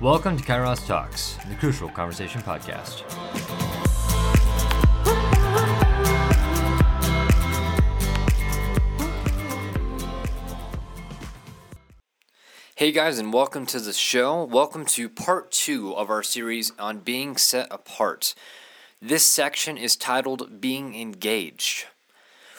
Welcome to Kairos Talks, the Crucial Conversation Podcast. Hey guys, and welcome to the show. Welcome to part two of our series on being set apart. This section is titled Being Engaged.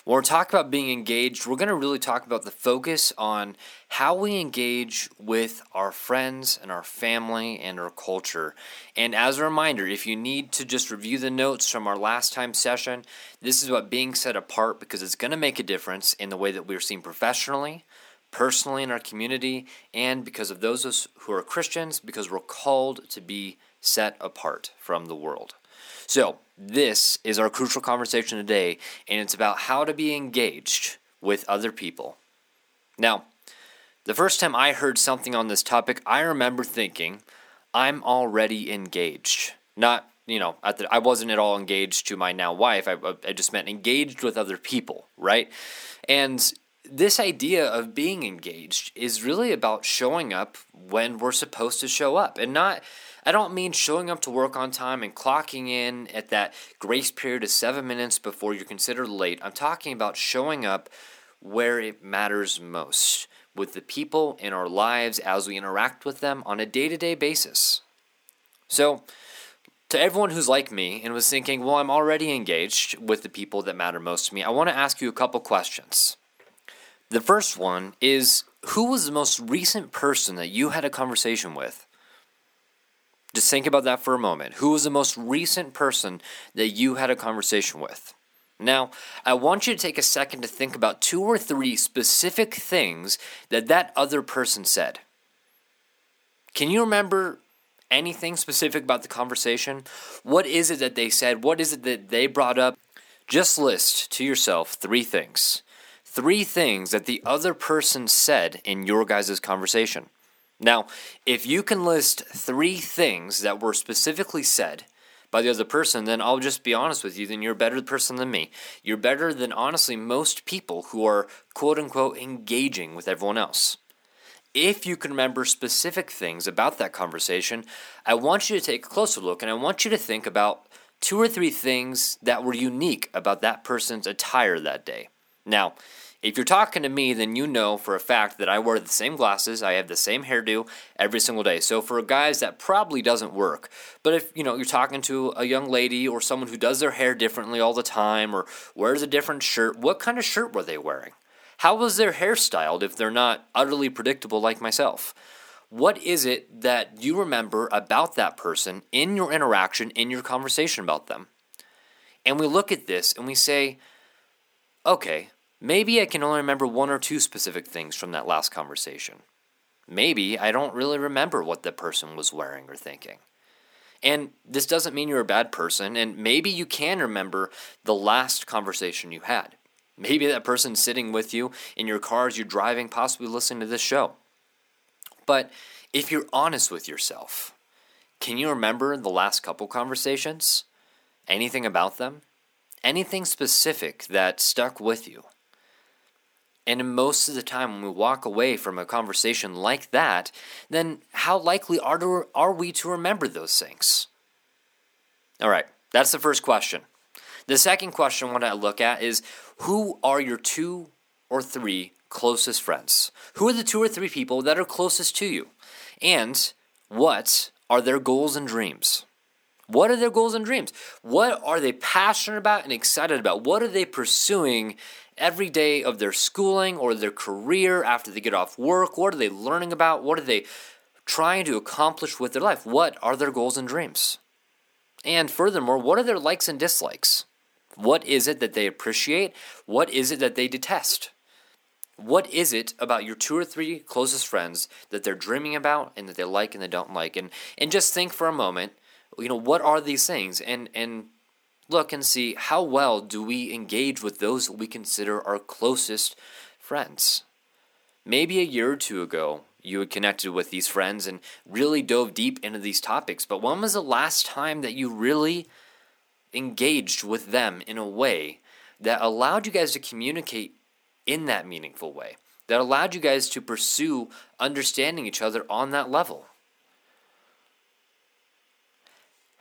When we're talking about being engaged, we're going to really talk about the focus on how we engage with our friends and our family and our culture. And as a reminder, if you need to just review the notes from our last time session, this is about being set apart because it's going to make a difference in the way that we're seen professionally, personally in our community, and because of those who are Christians, because we're called to be set apart from the world. So, this is our crucial conversation today, and it's about how to be engaged with other people. Now, the first time I heard something on this topic, I remember thinking, I'm already engaged. Not, you know, the, I wasn't at all engaged to my now wife. I, I just meant engaged with other people, right? And this idea of being engaged is really about showing up when we're supposed to show up and not I don't mean showing up to work on time and clocking in at that grace period of seven minutes before you're considered late. I'm talking about showing up where it matters most with the people in our lives as we interact with them on a day to day basis. So, to everyone who's like me and was thinking, well, I'm already engaged with the people that matter most to me, I want to ask you a couple questions. The first one is Who was the most recent person that you had a conversation with? Just think about that for a moment. Who was the most recent person that you had a conversation with? Now, I want you to take a second to think about two or three specific things that that other person said. Can you remember anything specific about the conversation? What is it that they said? What is it that they brought up? Just list to yourself three things. Three things that the other person said in your guys' conversation. Now, if you can list three things that were specifically said by the other person, then I'll just be honest with you, then you're a better person than me. You're better than honestly most people who are quote unquote engaging with everyone else. If you can remember specific things about that conversation, I want you to take a closer look and I want you to think about two or three things that were unique about that person's attire that day. Now, if you're talking to me, then you know for a fact that I wear the same glasses, I have the same hairdo every single day. So for guys, that probably doesn't work. But if you know you're talking to a young lady or someone who does their hair differently all the time or wears a different shirt, what kind of shirt were they wearing? How was their hair styled if they're not utterly predictable like myself? What is it that you remember about that person in your interaction, in your conversation about them? And we look at this and we say, okay, Maybe I can only remember one or two specific things from that last conversation. Maybe I don't really remember what the person was wearing or thinking. And this doesn't mean you're a bad person, and maybe you can remember the last conversation you had. Maybe that person's sitting with you in your car as you're driving, possibly listening to this show. But if you're honest with yourself, can you remember the last couple conversations? Anything about them? Anything specific that stuck with you? And most of the time, when we walk away from a conversation like that, then how likely are, to, are we to remember those things? All right, that's the first question. The second question I want to look at is who are your two or three closest friends? Who are the two or three people that are closest to you? And what are their goals and dreams? What are their goals and dreams? What are they passionate about and excited about? What are they pursuing every day of their schooling or their career after they get off work? What are they learning about? What are they trying to accomplish with their life? What are their goals and dreams? And furthermore, what are their likes and dislikes? What is it that they appreciate? What is it that they detest? What is it about your two or three closest friends that they're dreaming about and that they like and they don't like? And and just think for a moment, you know, what are these things? And and look and see how well do we engage with those we consider our closest friends. Maybe a year or two ago, you had connected with these friends and really dove deep into these topics, but when was the last time that you really engaged with them in a way that allowed you guys to communicate in that meaningful way, that allowed you guys to pursue understanding each other on that level?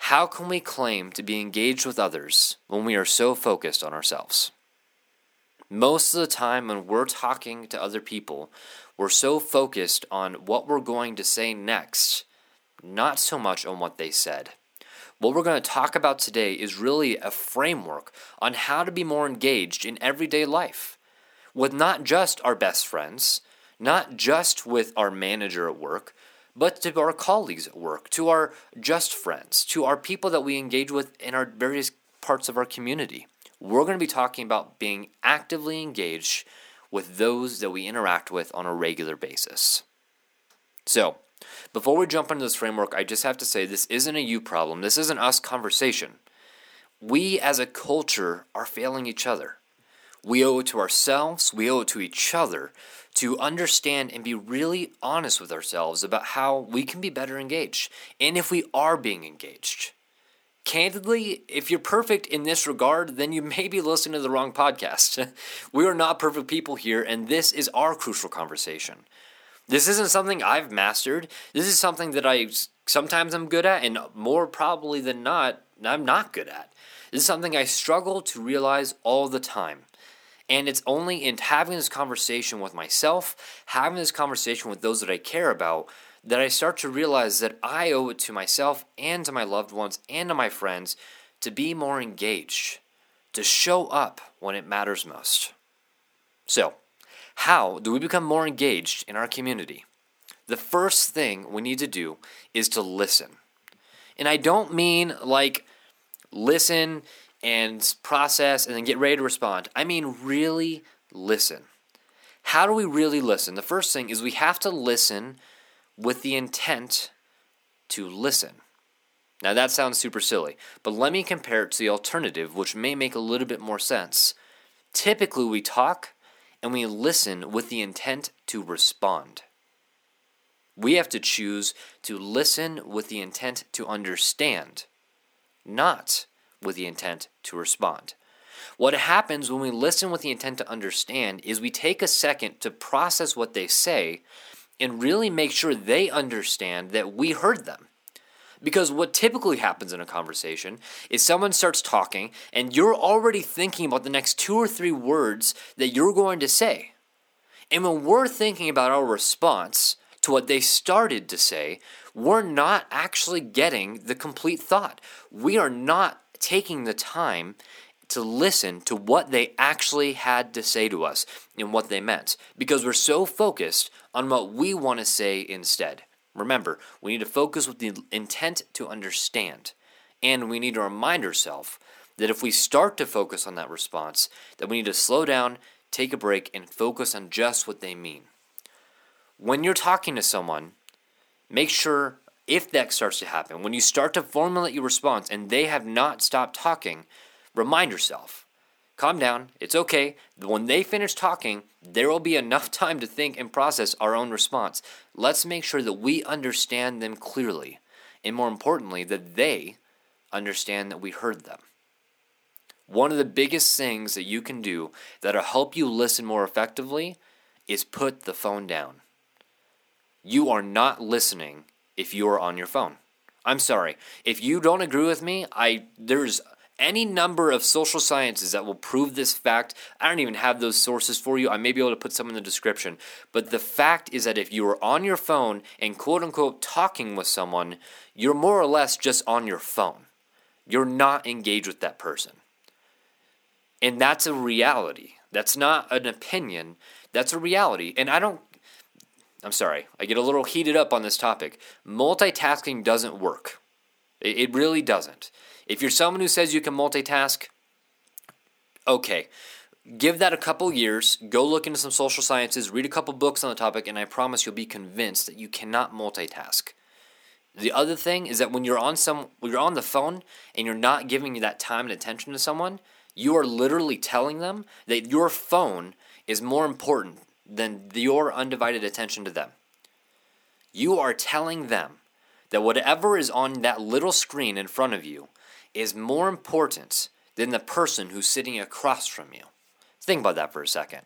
How can we claim to be engaged with others when we are so focused on ourselves? Most of the time, when we're talking to other people, we're so focused on what we're going to say next, not so much on what they said. What we're going to talk about today is really a framework on how to be more engaged in everyday life with not just our best friends, not just with our manager at work, but to our colleagues at work, to our just friends, to our people that we engage with in our various parts of our community. We're going to be talking about being actively engaged with those that we interact with on a regular basis. So, before we jump into this framework, I just have to say this isn't a you problem. This isn't us conversation. We as a culture are failing each other. We owe it to ourselves, we owe it to each other to understand and be really honest with ourselves about how we can be better engaged and if we are being engaged. Candidly, if you're perfect in this regard, then you may be listening to the wrong podcast. we are not perfect people here, and this is our crucial conversation. This isn't something I've mastered. This is something that I sometimes I'm good at, and more probably than not, I'm not good at. This is something I struggle to realize all the time. And it's only in having this conversation with myself, having this conversation with those that I care about, that I start to realize that I owe it to myself and to my loved ones and to my friends to be more engaged, to show up when it matters most. So, how do we become more engaged in our community? The first thing we need to do is to listen. And I don't mean like listen and process and then get ready to respond. I mean, really listen. How do we really listen? The first thing is we have to listen with the intent to listen. Now, that sounds super silly, but let me compare it to the alternative, which may make a little bit more sense. Typically, we talk and we listen with the intent to respond. We have to choose to listen with the intent to understand, not with the intent to respond. What happens when we listen with the intent to understand is we take a second to process what they say and really make sure they understand that we heard them. Because what typically happens in a conversation is someone starts talking and you're already thinking about the next two or three words that you're going to say. And when we're thinking about our response to what they started to say, we're not actually getting the complete thought. We are not taking the time to listen to what they actually had to say to us and what they meant because we're so focused on what we want to say instead. Remember, we need to focus with the intent to understand, and we need to remind ourselves that if we start to focus on that response, that we need to slow down, take a break, and focus on just what they mean. When you're talking to someone, make sure if that starts to happen, when you start to formulate your response and they have not stopped talking, remind yourself calm down, it's okay. When they finish talking, there will be enough time to think and process our own response. Let's make sure that we understand them clearly, and more importantly, that they understand that we heard them. One of the biggest things that you can do that'll help you listen more effectively is put the phone down. You are not listening if you are on your phone. I'm sorry. If you don't agree with me, I there's any number of social sciences that will prove this fact. I don't even have those sources for you. I may be able to put some in the description. But the fact is that if you are on your phone and quote unquote talking with someone, you're more or less just on your phone. You're not engaged with that person. And that's a reality. That's not an opinion. That's a reality. And I don't I'm sorry, I get a little heated up on this topic. Multitasking doesn't work. It, it really doesn't. If you're someone who says you can multitask, okay, give that a couple years, go look into some social sciences, read a couple books on the topic, and I promise you'll be convinced that you cannot multitask. The other thing is that when you're on some when you're on the phone and you're not giving that time and attention to someone, you are literally telling them that your phone is more important than your undivided attention to them. You are telling them that whatever is on that little screen in front of you is more important than the person who's sitting across from you. Think about that for a second.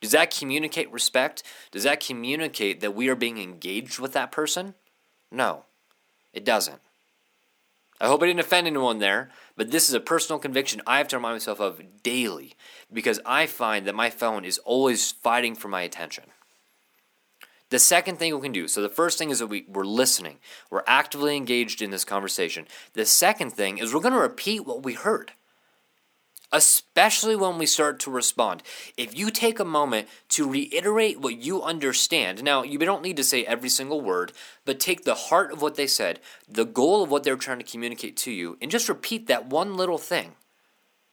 Does that communicate respect? Does that communicate that we are being engaged with that person? No, it doesn't. I hope I didn't offend anyone there, but this is a personal conviction I have to remind myself of daily because I find that my phone is always fighting for my attention. The second thing we can do so, the first thing is that we, we're listening, we're actively engaged in this conversation. The second thing is we're going to repeat what we heard especially when we start to respond. If you take a moment to reiterate what you understand, now you don't need to say every single word, but take the heart of what they said, the goal of what they're trying to communicate to you, and just repeat that one little thing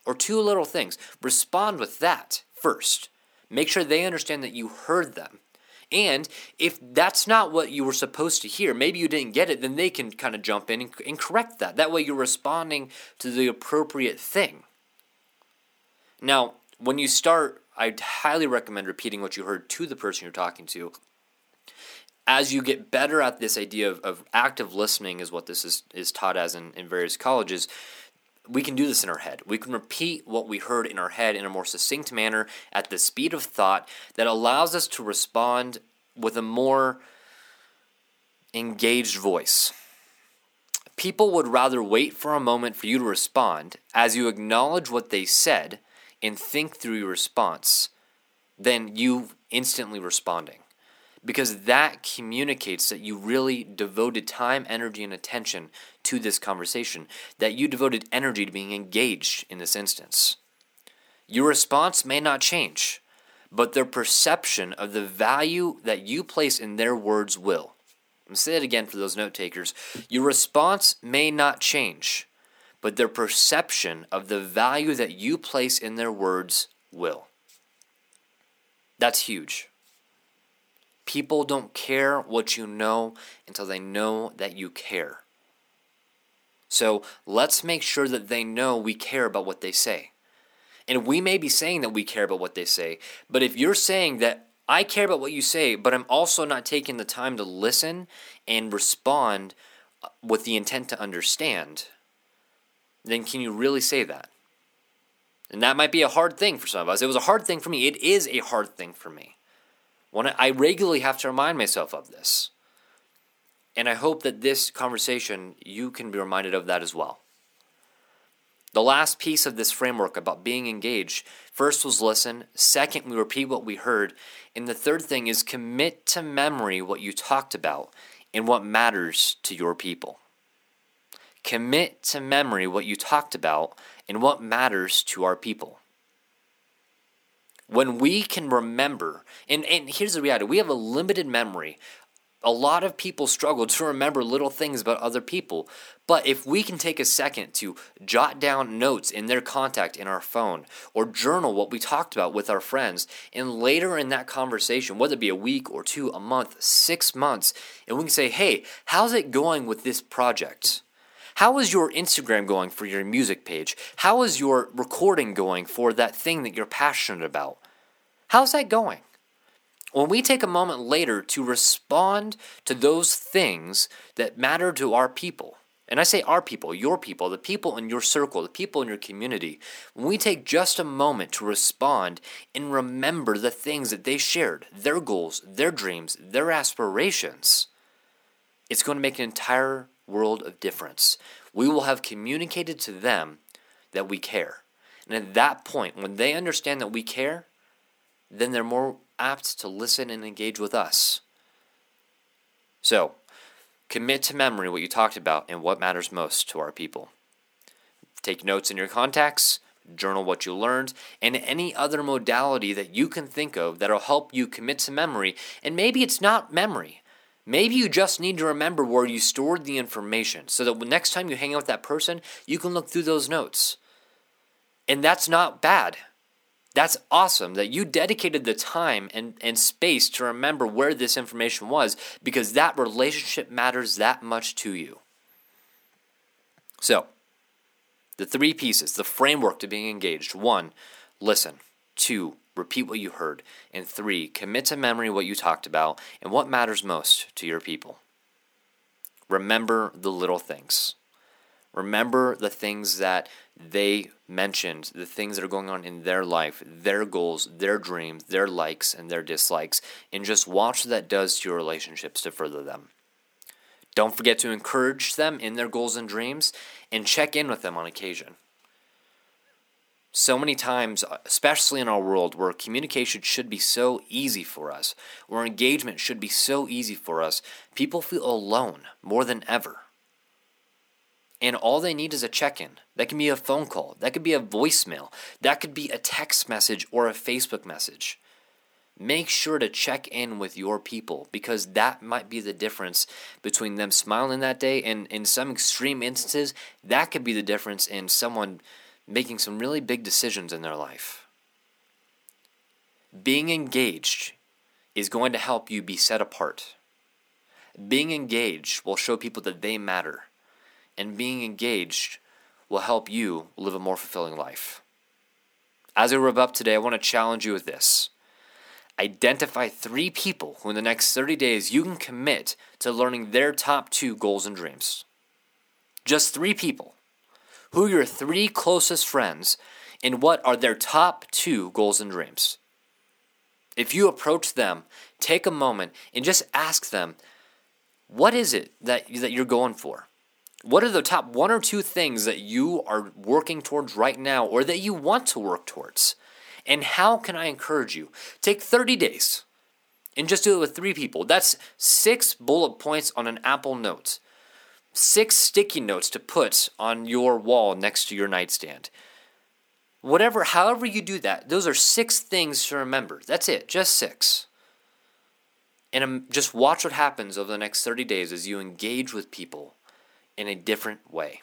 or two little things. Respond with that first. Make sure they understand that you heard them. And if that's not what you were supposed to hear, maybe you didn't get it, then they can kind of jump in and, and correct that. That way you're responding to the appropriate thing. Now, when you start, I'd highly recommend repeating what you heard to the person you're talking to. As you get better at this idea of, of active listening, is what this is, is taught as in, in various colleges, we can do this in our head. We can repeat what we heard in our head in a more succinct manner at the speed of thought that allows us to respond with a more engaged voice. People would rather wait for a moment for you to respond as you acknowledge what they said and think through your response than you instantly responding. Because that communicates that you really devoted time, energy, and attention to this conversation, that you devoted energy to being engaged in this instance. Your response may not change, but their perception of the value that you place in their words will. I'm going to say it again for those note takers. Your response may not change, but their perception of the value that you place in their words will. That's huge. People don't care what you know until they know that you care. So let's make sure that they know we care about what they say. And we may be saying that we care about what they say, but if you're saying that I care about what you say, but I'm also not taking the time to listen and respond uh, with the intent to understand, then can you really say that? And that might be a hard thing for some of us. It was a hard thing for me. It is a hard thing for me. I regularly have to remind myself of this. And I hope that this conversation, you can be reminded of that as well. The last piece of this framework about being engaged first was listen, second, we repeat what we heard, and the third thing is commit to memory what you talked about and what matters to your people. Commit to memory what you talked about and what matters to our people. When we can remember, and, and here's the reality we have a limited memory. A lot of people struggle to remember little things about other people. But if we can take a second to jot down notes in their contact in our phone or journal what we talked about with our friends, and later in that conversation, whether it be a week or two, a month, six months, and we can say, hey, how's it going with this project? How is your Instagram going for your music page? How is your recording going for that thing that you're passionate about? How's that going? When we take a moment later to respond to those things that matter to our people, and I say our people, your people, the people in your circle, the people in your community, when we take just a moment to respond and remember the things that they shared, their goals, their dreams, their aspirations, it's going to make an entire world of difference. We will have communicated to them that we care. And at that point, when they understand that we care, then they're more apt to listen and engage with us. So, commit to memory what you talked about and what matters most to our people. Take notes in your contacts, journal what you learned, and any other modality that you can think of that'll help you commit to memory. And maybe it's not memory. Maybe you just need to remember where you stored the information so that next time you hang out with that person, you can look through those notes. And that's not bad. That's awesome that you dedicated the time and, and space to remember where this information was because that relationship matters that much to you. So, the three pieces, the framework to being engaged one, listen. Two, repeat what you heard. And three, commit to memory what you talked about and what matters most to your people. Remember the little things. Remember the things that they mentioned, the things that are going on in their life, their goals, their dreams, their likes, and their dislikes, and just watch what that does to your relationships to further them. Don't forget to encourage them in their goals and dreams and check in with them on occasion. So many times, uh, especially in our world where communication should be so easy for us, where engagement should be so easy for us, people feel alone more than ever. And all they need is a check in. That can be a phone call, that could be a voicemail, that could be a text message or a Facebook message. Make sure to check in with your people because that might be the difference between them smiling that day and in some extreme instances, that could be the difference in someone making some really big decisions in their life. Being engaged is going to help you be set apart. Being engaged will show people that they matter and being engaged will help you live a more fulfilling life. As I wrap up today, I want to challenge you with this. Identify three people who, in the next 30 days, you can commit to learning their top two goals and dreams. Just three people. Who are your three closest friends, and what are their top two goals and dreams? If you approach them, take a moment and just ask them, what is it that, that you're going for? What are the top one or two things that you are working towards right now or that you want to work towards? And how can I encourage you? Take 30 days and just do it with three people. That's six bullet points on an Apple Note, six sticky notes to put on your wall next to your nightstand. Whatever, however you do that, those are six things to remember. That's it, just six. And um, just watch what happens over the next 30 days as you engage with people in a different way,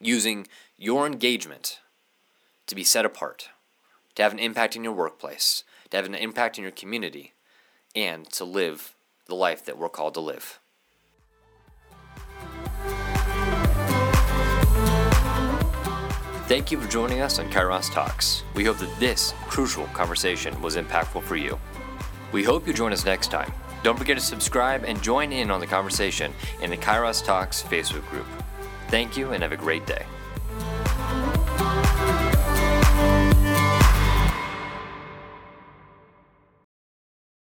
using your engagement to be set apart, to have an impact in your workplace, to have an impact in your community, and to live the life that we're called to live. Thank you for joining us on Kairos Talks. We hope that this crucial conversation was impactful for you. We hope you join us next time. Don't forget to subscribe and join in on the conversation in the Kairos Talks Facebook group. Thank you and have a great day.